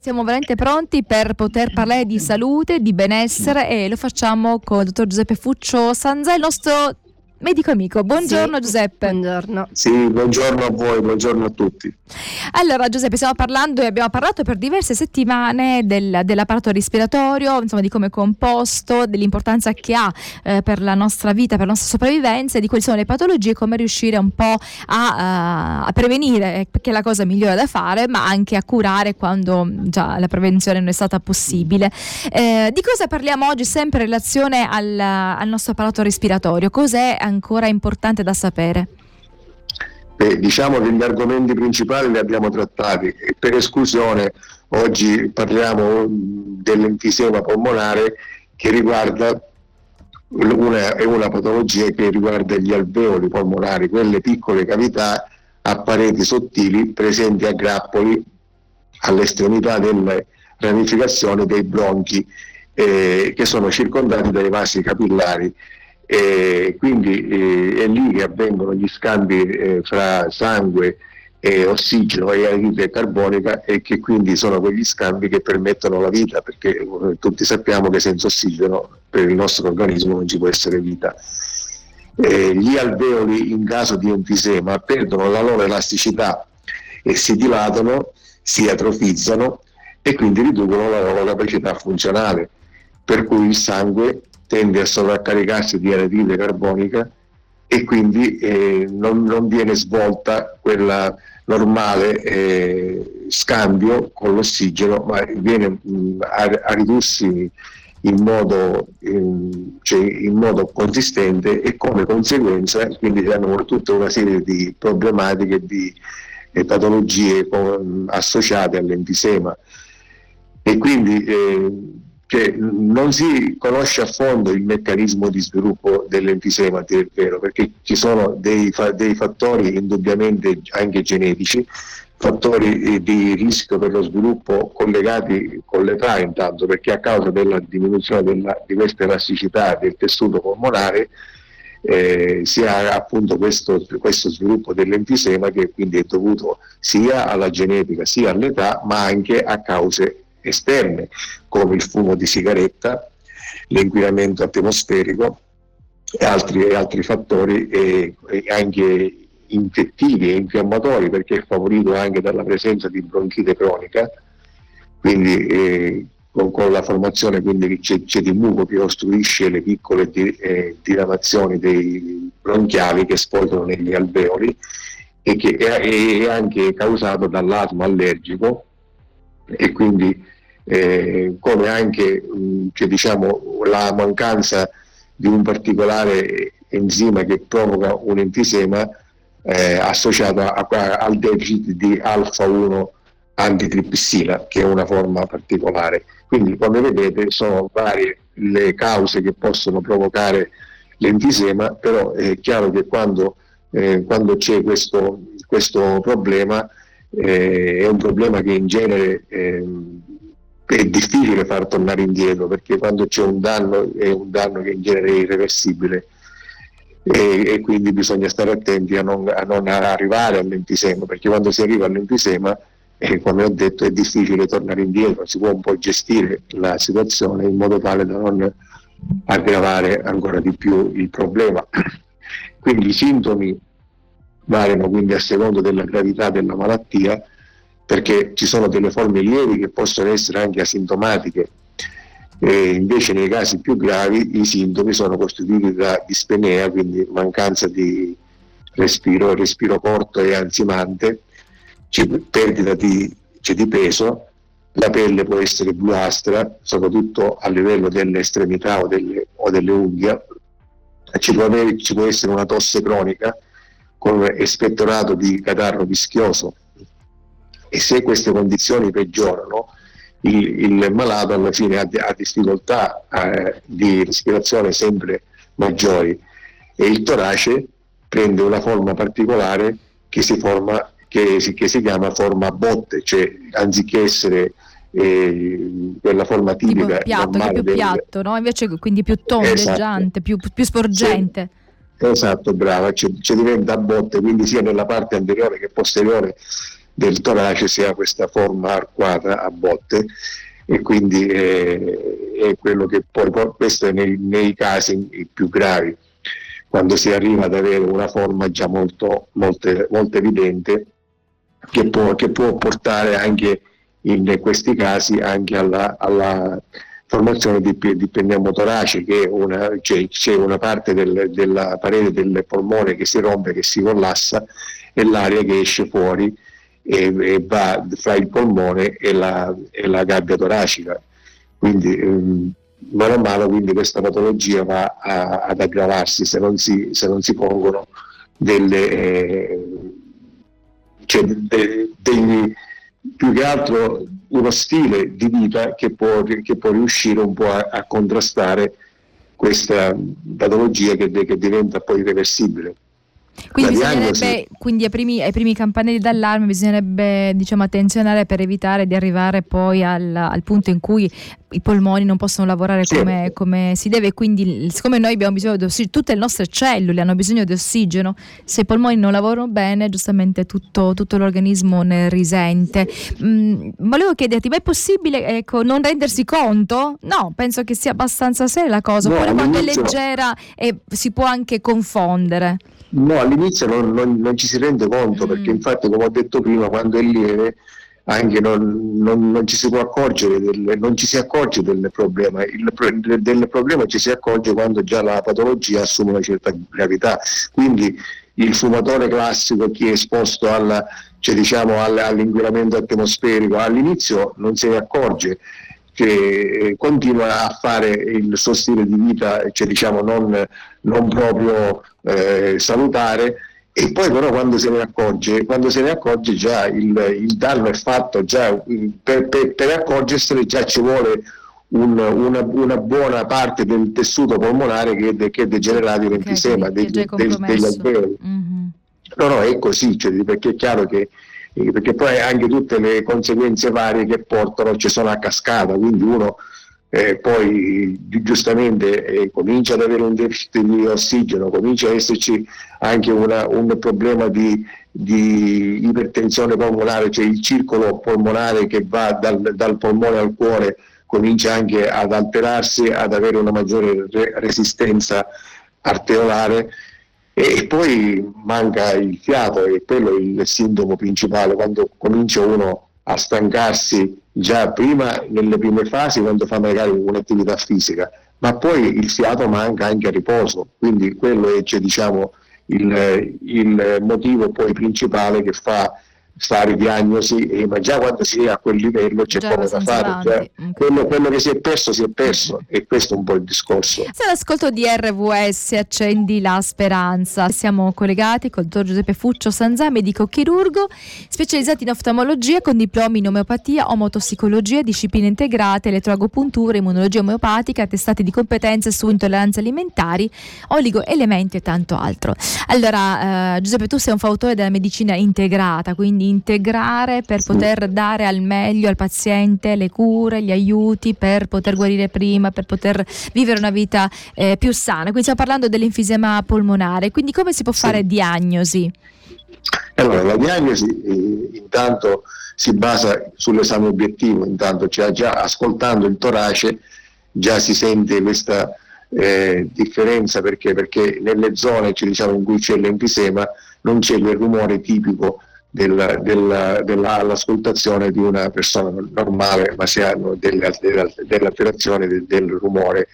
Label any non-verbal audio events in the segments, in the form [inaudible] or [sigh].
Siamo veramente pronti per poter parlare di salute, di benessere e lo facciamo con il dottor Giuseppe Fuccio Sanza, il nostro medico amico. Buongiorno sì, Giuseppe. Buongiorno. Sì, buongiorno a voi, buongiorno a tutti. Allora Giuseppe, stiamo parlando e abbiamo parlato per diverse settimane del, dell'apparato respiratorio, insomma di come è composto, dell'importanza che ha eh, per la nostra vita, per la nostra sopravvivenza, di quali sono le patologie e come riuscire un po' a, a prevenire, che è la cosa migliore da fare, ma anche a curare quando già la prevenzione non è stata possibile. Eh, di cosa parliamo oggi sempre in relazione al, al nostro apparato respiratorio? Cos'è ancora importante da sapere? Beh, diciamo che gli argomenti principali li abbiamo trattati per esclusione oggi parliamo dell'enfisema polmonare che riguarda una, è una patologia che riguarda gli alveoli polmonari, quelle piccole cavità a pareti sottili presenti a grappoli all'estremità delle ramificazioni dei bronchi eh, che sono circondati dai vasi capillari e quindi eh, è lì che avvengono gli scambi eh, fra sangue e ossigeno e anidride carbonica e che quindi sono quegli scambi che permettono la vita perché eh, tutti sappiamo che senza ossigeno per il nostro organismo non ci può essere vita. Gli alveoli in caso di enfisema perdono la loro elasticità e si dilatano, si atrofizzano e quindi riducono la loro capacità funzionale, per cui il sangue tende a sovraccaricarsi di anidride carbonica e quindi eh, non, non, viene svolta quella normale eh, scambio con l'ossigeno, ma viene mh, a, a, ridursi in modo, in, cioè in modo, consistente e come conseguenza quindi hanno tutta una serie di problematiche di eh, patologie con, associate all'enfisema. E quindi eh, che non si conosce a fondo il meccanismo di sviluppo dell'enfisema, il vero, perché ci sono dei, dei fattori indubbiamente anche genetici, fattori eh, di rischio per lo sviluppo collegati con l'età intanto, perché a causa della diminuzione della, di questa elasticità del tessuto polmonare eh, si ha appunto questo, questo sviluppo dell'enfisema che quindi è dovuto sia alla genetica sia all'età, ma anche a cause esterne come il fumo di sigaretta, l'inquinamento atmosferico e altri, altri fattori e, e anche infettivi e infiammatori perché è favorito anche dalla presenza di bronchite cronica, quindi eh, con, con, la formazione quindi c'è, c'è di muco che ostruisce le piccole di, eh, diramazioni dei bronchiali che sfondano negli alveoli e che è, è anche causato dall'asma allergico e quindi eh, come anche mh, cioè, diciamo, la mancanza di un particolare enzima che provoca un enfisema eh, associato a, a, al deficit di alfa-1 antitripsina che è una forma particolare. Quindi come vedete sono varie le cause che possono provocare l'enfisema, però è chiaro che quando, eh, quando c'è questo, questo problema eh, è un problema che in genere eh, è difficile far tornare indietro perché quando c'è un danno è un danno che in genere è irreversibile e, e quindi bisogna stare attenti a non, a non arrivare all'enfisema perché quando si arriva all'enfisema eh, come ho detto è difficile tornare indietro, si può un po' gestire la situazione in modo tale da non aggravare ancora di più il problema. [clears throat] Quindi i sintomi variano quindi a secondo della gravità della malattia perché ci sono delle forme lievi che possono essere anche asintomatiche. E invece nei casi più gravi i sintomi sono costituiti da dispnea, quindi mancanza di respiro, respiro corto e ansimante, perdita di, cioè di peso, la pelle può essere bluastra, soprattutto a livello delle estremità o delle, o delle unghie, ci può, avere, ci può essere una tosse cronica, con espettorato di catarro vischioso e se queste condizioni peggiorano il, il malato alla fine ha, ha difficoltà eh, di respirazione sempre maggiori e il torace prende una forma particolare che si, forma, che si, che si chiama forma a botte, cioè anziché essere eh, quella forma tipica tipo piatto, che è più del... piatto, no? invece quindi più tondeggiante, esatto. più, più sporgente. Sì. Esatto, brava, ci diventa a botte, quindi sia nella parte anteriore che posteriore del torace sia questa forma arcuata a botte e quindi eh, è quello che poi, questo è nei, nei casi più gravi, quando si arriva ad avere una forma già molto, molto, molto evidente che può, che può, portare anche in questi casi anche alla, alla formazione di, di pneumotorace, che una, cioè, c'è una parte del, della parete del polmone che si rompe, che si collassa e l'aria che esce fuori e, e va fra il polmone e la, e la gabbia toracica. Quindi ehm, mano a mano quindi questa patologia va a, ad aggravarsi se non si, se non si pongono delle, eh, cioè de, degli, più che altro uno stile di vita che può, che può riuscire un po' a, a contrastare questa patologia che, che diventa poi irreversibile. Quindi, bisognerebbe, quindi ai, primi, ai, primi, campanelli d'allarme bisognerebbe diciamo, attenzionare per evitare di arrivare poi al, al punto in cui i polmoni non possono lavorare come, come, si deve, quindi siccome noi abbiamo bisogno di ossigeno, tutte le nostre cellule hanno bisogno di ossigeno, se i polmoni non lavorano bene, giustamente tutto, tutto l'organismo ne risente. Mm, volevo chiederti, ma è possibile ecco, non rendersi conto? No, penso che sia abbastanza seria la cosa, oppure no, quando è leggera e si può anche confondere. No, all'inizio non, non, non, ci si rende conto mm. perché infatti come ho detto prima quando è lieve anche non, non ci si può accorgere, del, non ci si accorge del problema, il del problema ci si accorge quando già la patologia assume una certa gravità, quindi il fumatore classico, chi è esposto alla, cioè diciamo, all'inquinamento atmosferico all'inizio non se ne accorge, che continua a fare il suo stile di vita cioè, diciamo, non, non, proprio eh, salutare e poi però quando se ne accorge, quando se ne accorge già il, il danno è fatto, già, per, per, per, accorgersene già ci vuole un, una, una, buona parte del tessuto polmonare che, è, che è degenerato in enfisema, degli, degli alveoli. Mm-hmm. No, no, è così, cioè, perché è chiaro che perché poi anche tutte le conseguenze varie che portano ci sono a cascata, quindi uno eh, poi giustamente eh, comincia ad avere un deficit di ossigeno, comincia ad esserci anche una, un problema di, di, ipertensione polmonare, cioè il circolo polmonare che va dal, dal, polmone al cuore comincia anche ad alterarsi, ad avere una maggiore re- resistenza arteriolare e poi manca il fiato e quello è il sintomo principale. Quando comincia uno a stancarsi già prima nelle prime fasi quando fa magari un'attività fisica. Ma poi il fiato manca anche a riposo. Quindi quello è cioè, diciamo, il, il motivo poi principale che fa fare diagnosi, eh, ma già quando si è a quel livello c'è già poco da fare. Cioè, quello, quello, che si è perso si è perso e questo è un po' il discorso. Se all'ascolto di RVS accendi la speranza, siamo collegati col dottor Giuseppe Fuccio Sanzà, medico chirurgo, specializzato in oftalmologia con diplomi in omeopatia, omotossicologia, discipline integrate, elettroagopuntura, immunologia omeopatica, attestati di competenze su intolleranze alimentari, oligoelementi e tanto altro. Allora, eh, Giuseppe, tu sei un fautore della medicina integrata, quindi integrare per poter dare al meglio al paziente le cure, gli aiuti per poter guarire prima, per poter vivere una vita eh, più sana. Quindi stiamo parlando dell'infisema polmonare, quindi come si può fare diagnosi? Allora, la diagnosi eh, intanto si basa sull'esame obiettivo, intanto cioè già ascoltando il torace già si sente questa eh, differenza perché? perché nelle zone cioè, diciamo, in cui c'è l'enfisema non c'è quel rumore tipico del, del, dell'ascoltazione di una persona normale, ma si hanno delle, delle, delle alterazioni del, del, rumore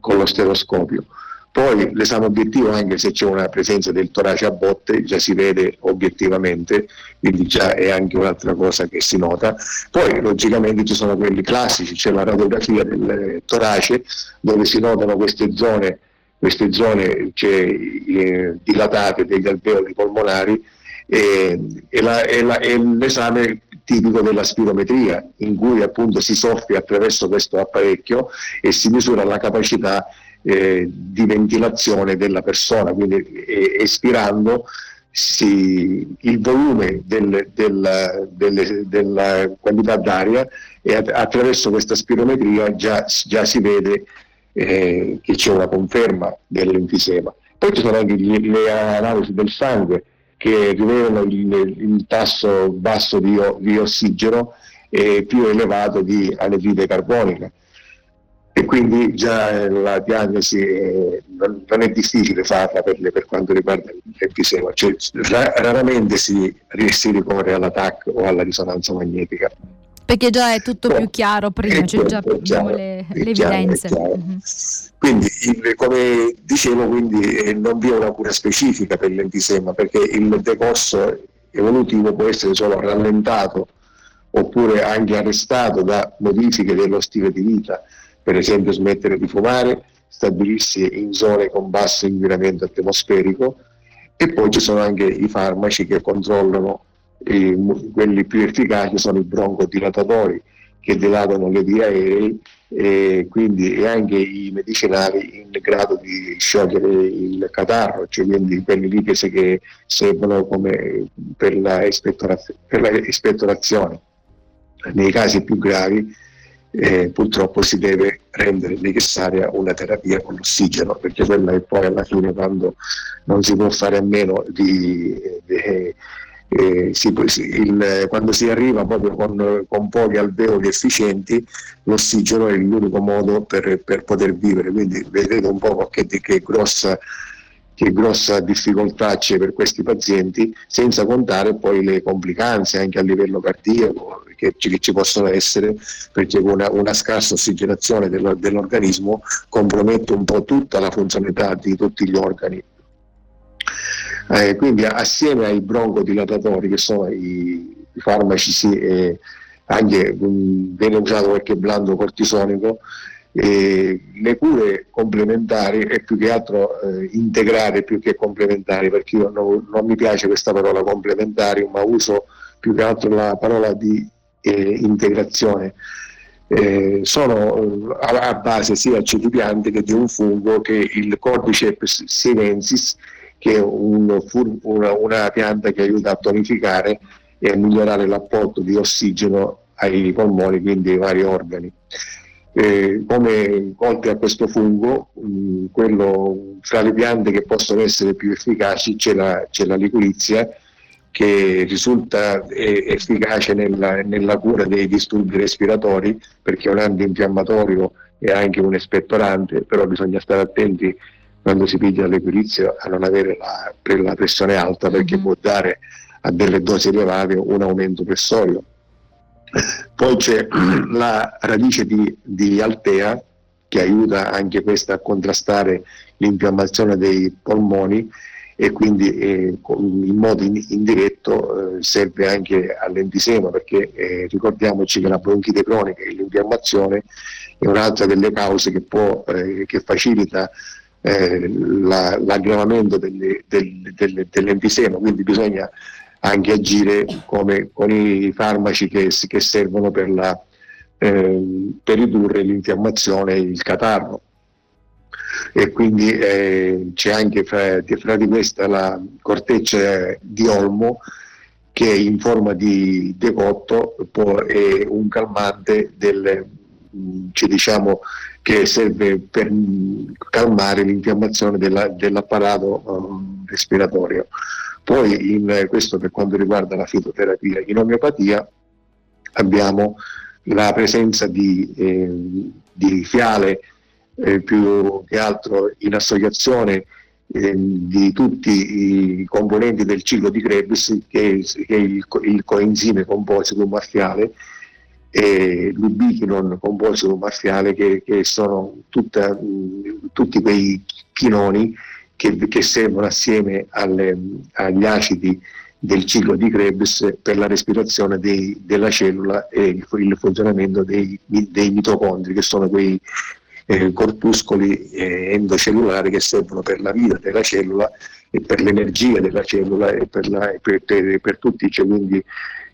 con lo stetoscopio. Poi l'esame obiettivo, anche se c'è una presenza del torace a botte, già si vede obiettivamente, quindi già è anche un'altra cosa che si nota. Poi logicamente ci sono quelli classici, c'è la radiografia del torace dove si notano queste zone, queste zone cioè, eh, dilatate degli alveoli polmonari e, e, la, e, la, e l'esame tipico della spirometria, in cui appunto si soffia attraverso questo apparecchio e si misura la capacità eh, di ventilazione della persona, quindi eh, espirando si, il volume del, del, del, della quantità d'aria e attraverso questa spirometria già, già si vede eh, che c'è una conferma dell'enfisema. Poi ci sono anche le analisi del sangue che rivelano il, il tasso basso di, di, ossigeno e più elevato di anidride carbonica. E quindi già la diagnosi è, non, non, è difficile farla per, per quanto riguarda l'emfisema, cioè, ra, raramente si, si ricorre all'attacco o alla risonanza magnetica. Perché già è tutto più chiaro prima, cioè già abbiamo le, le evidenze. Mm-hmm. Quindi, il, come dicevo, quindi, eh, non vi è una cura specifica per l'enfisema, perché il decorso evolutivo può essere solo rallentato oppure anche arrestato da modifiche dello stile di vita, per esempio smettere di fumare, stabilirsi in zone con basso inquinamento atmosferico e poi ci sono anche i farmaci che controllano e quelli più efficaci sono i broncodilatatori che dilatano le vie aeree e quindi e anche i medicinali in grado di sciogliere il catarro, cioè quindi quelli lì che, che servono per la, per la espettorazione. Nei casi più gravi eh, purtroppo si deve rendere necessaria una terapia con l'ossigeno, perché quella è poi alla fine quando non si può fare a meno di, di eh, si, il, quando si arriva proprio con, con, pochi alveoli efficienti, l'ossigeno è l'unico modo per, per, poter vivere. Quindi vedete un po' che, che, grossa, che grossa difficoltà c'è per questi pazienti, senza contare poi le complicanze anche a livello cardiaco che, che ci possono essere, perché una, una scarsa ossigenazione dello, dell'organismo compromette un po' tutta la funzionalità di tutti gli organi eh, quindi assieme ai broncodilatatori che sono i, i farmaci, sì, eh, anche mh, mm, viene usato qualche blando cortisonico, eh, le cure complementari e più che altro eh, integrare più che complementari, perché io non, non, mi piace questa parola complementari, ma uso più che altro la parola di eh, integrazione. Eh, sono a, a, base sia acetipiante che di un fungo che è il Cordyceps sinensis che un, una, una pianta che aiuta a tonificare e a migliorare l'apporto di ossigeno ai polmoni, quindi ai vari organi. Eh, come oltre a questo fungo, mh, quello, fra le piante che possono essere più efficaci c'è la, c'è la liqurizia che risulta eh, efficace nella, nella, cura dei disturbi respiratori perché è un antinfiammatorio e anche un espettorante, però bisogna stare attenti quando si piglia l'equilizio a non avere la, la pressione alta perché mm-hmm. può dare a delle dosi elevate un aumento pressorio. Poi c'è [clears throat] la radice di, di Altea che aiuta anche questa a contrastare l'infiammazione dei polmoni e quindi eh, in modo in, indiretto eh, serve anche all'entisema perché eh, ricordiamoci che la bronchite cronica e l'infiammazione è un'altra delle cause che, può, eh, che facilita eh, la, l'aggravamento delle, delle, delle, dell'emfisema, quindi bisogna anche agire come, con i farmaci che, che servono per, la, eh, per, ridurre l'infiammazione e il catarro. E quindi eh, c'è anche fra, fra, di questa la corteccia di olmo che in forma di decotto può, è un calmante del, cioè diciamo, che serve per calmare l'infiammazione della, dell'apparato um, respiratorio. Poi in questo per quanto riguarda la fitoterapia, in omeopatia abbiamo la presenza di, eh, di fiale eh, più che altro in associazione eh, di tutti i componenti del ciclo di Krebs che, che è il, il coenzime composito marfiale e l'ubiquinon composito marziale che, che sono tutta, tutti quei chinoni che, che servono assieme alle, agli acidi del ciclo di Krebs per la respirazione dei, della cellula e il, il funzionamento dei, dei, mitocondri che sono quei eh, corpuscoli eh, endocellulari che servono per la vita della cellula e per l'energia della cellula e per, la, per, per, per tutti, cioè quindi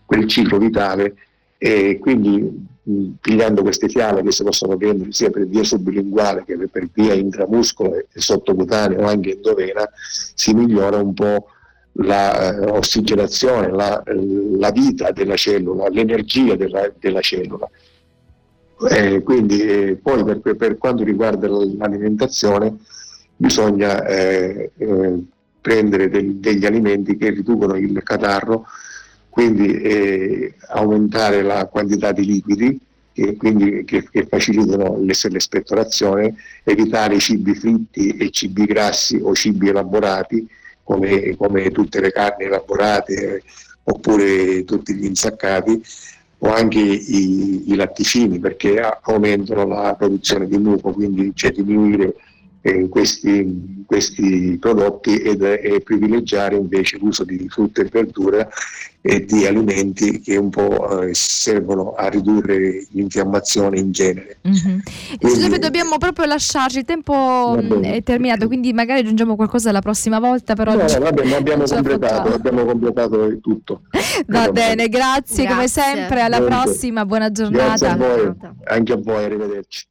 quel ciclo vitale e quindi pigliando queste fiale che si possono prendere sia per via sublinguale che per via intramuscolo e sottocutanea o anche endovena si migliora un po' l'ossigenazione, eh, la, la, vita della cellula, l'energia della, della cellula. Eh, quindi eh, poi per, per, quanto riguarda l'alimentazione bisogna eh, eh prendere del, degli alimenti che riducono il catarro, quindi eh, aumentare la quantità di liquidi e quindi che, che facilitano l'espettorazione, evitare i cibi fritti e cibi grassi o cibi elaborati come, come tutte le carni elaborate oppure tutti gli insaccati o anche i, i latticini perché aumentano la produzione di muco, quindi cioè diminuire eh, questi, questi, prodotti ed, e privilegiare invece l'uso di frutta e verdura e di alimenti che un po' eh, servono a ridurre l'infiammazione in genere. Mm-hmm. Giuseppe, dobbiamo proprio lasciarci, il tempo mm, è terminato, quindi magari aggiungiamo qualcosa la prossima volta. Però no, no, vabbè, abbiamo completato, abbiamo completato tutto. Va bene, grazie, [laughs] grazie, come sempre, alla Niente. prossima, buona giornata. Grazie a voi, anche a voi, arrivederci.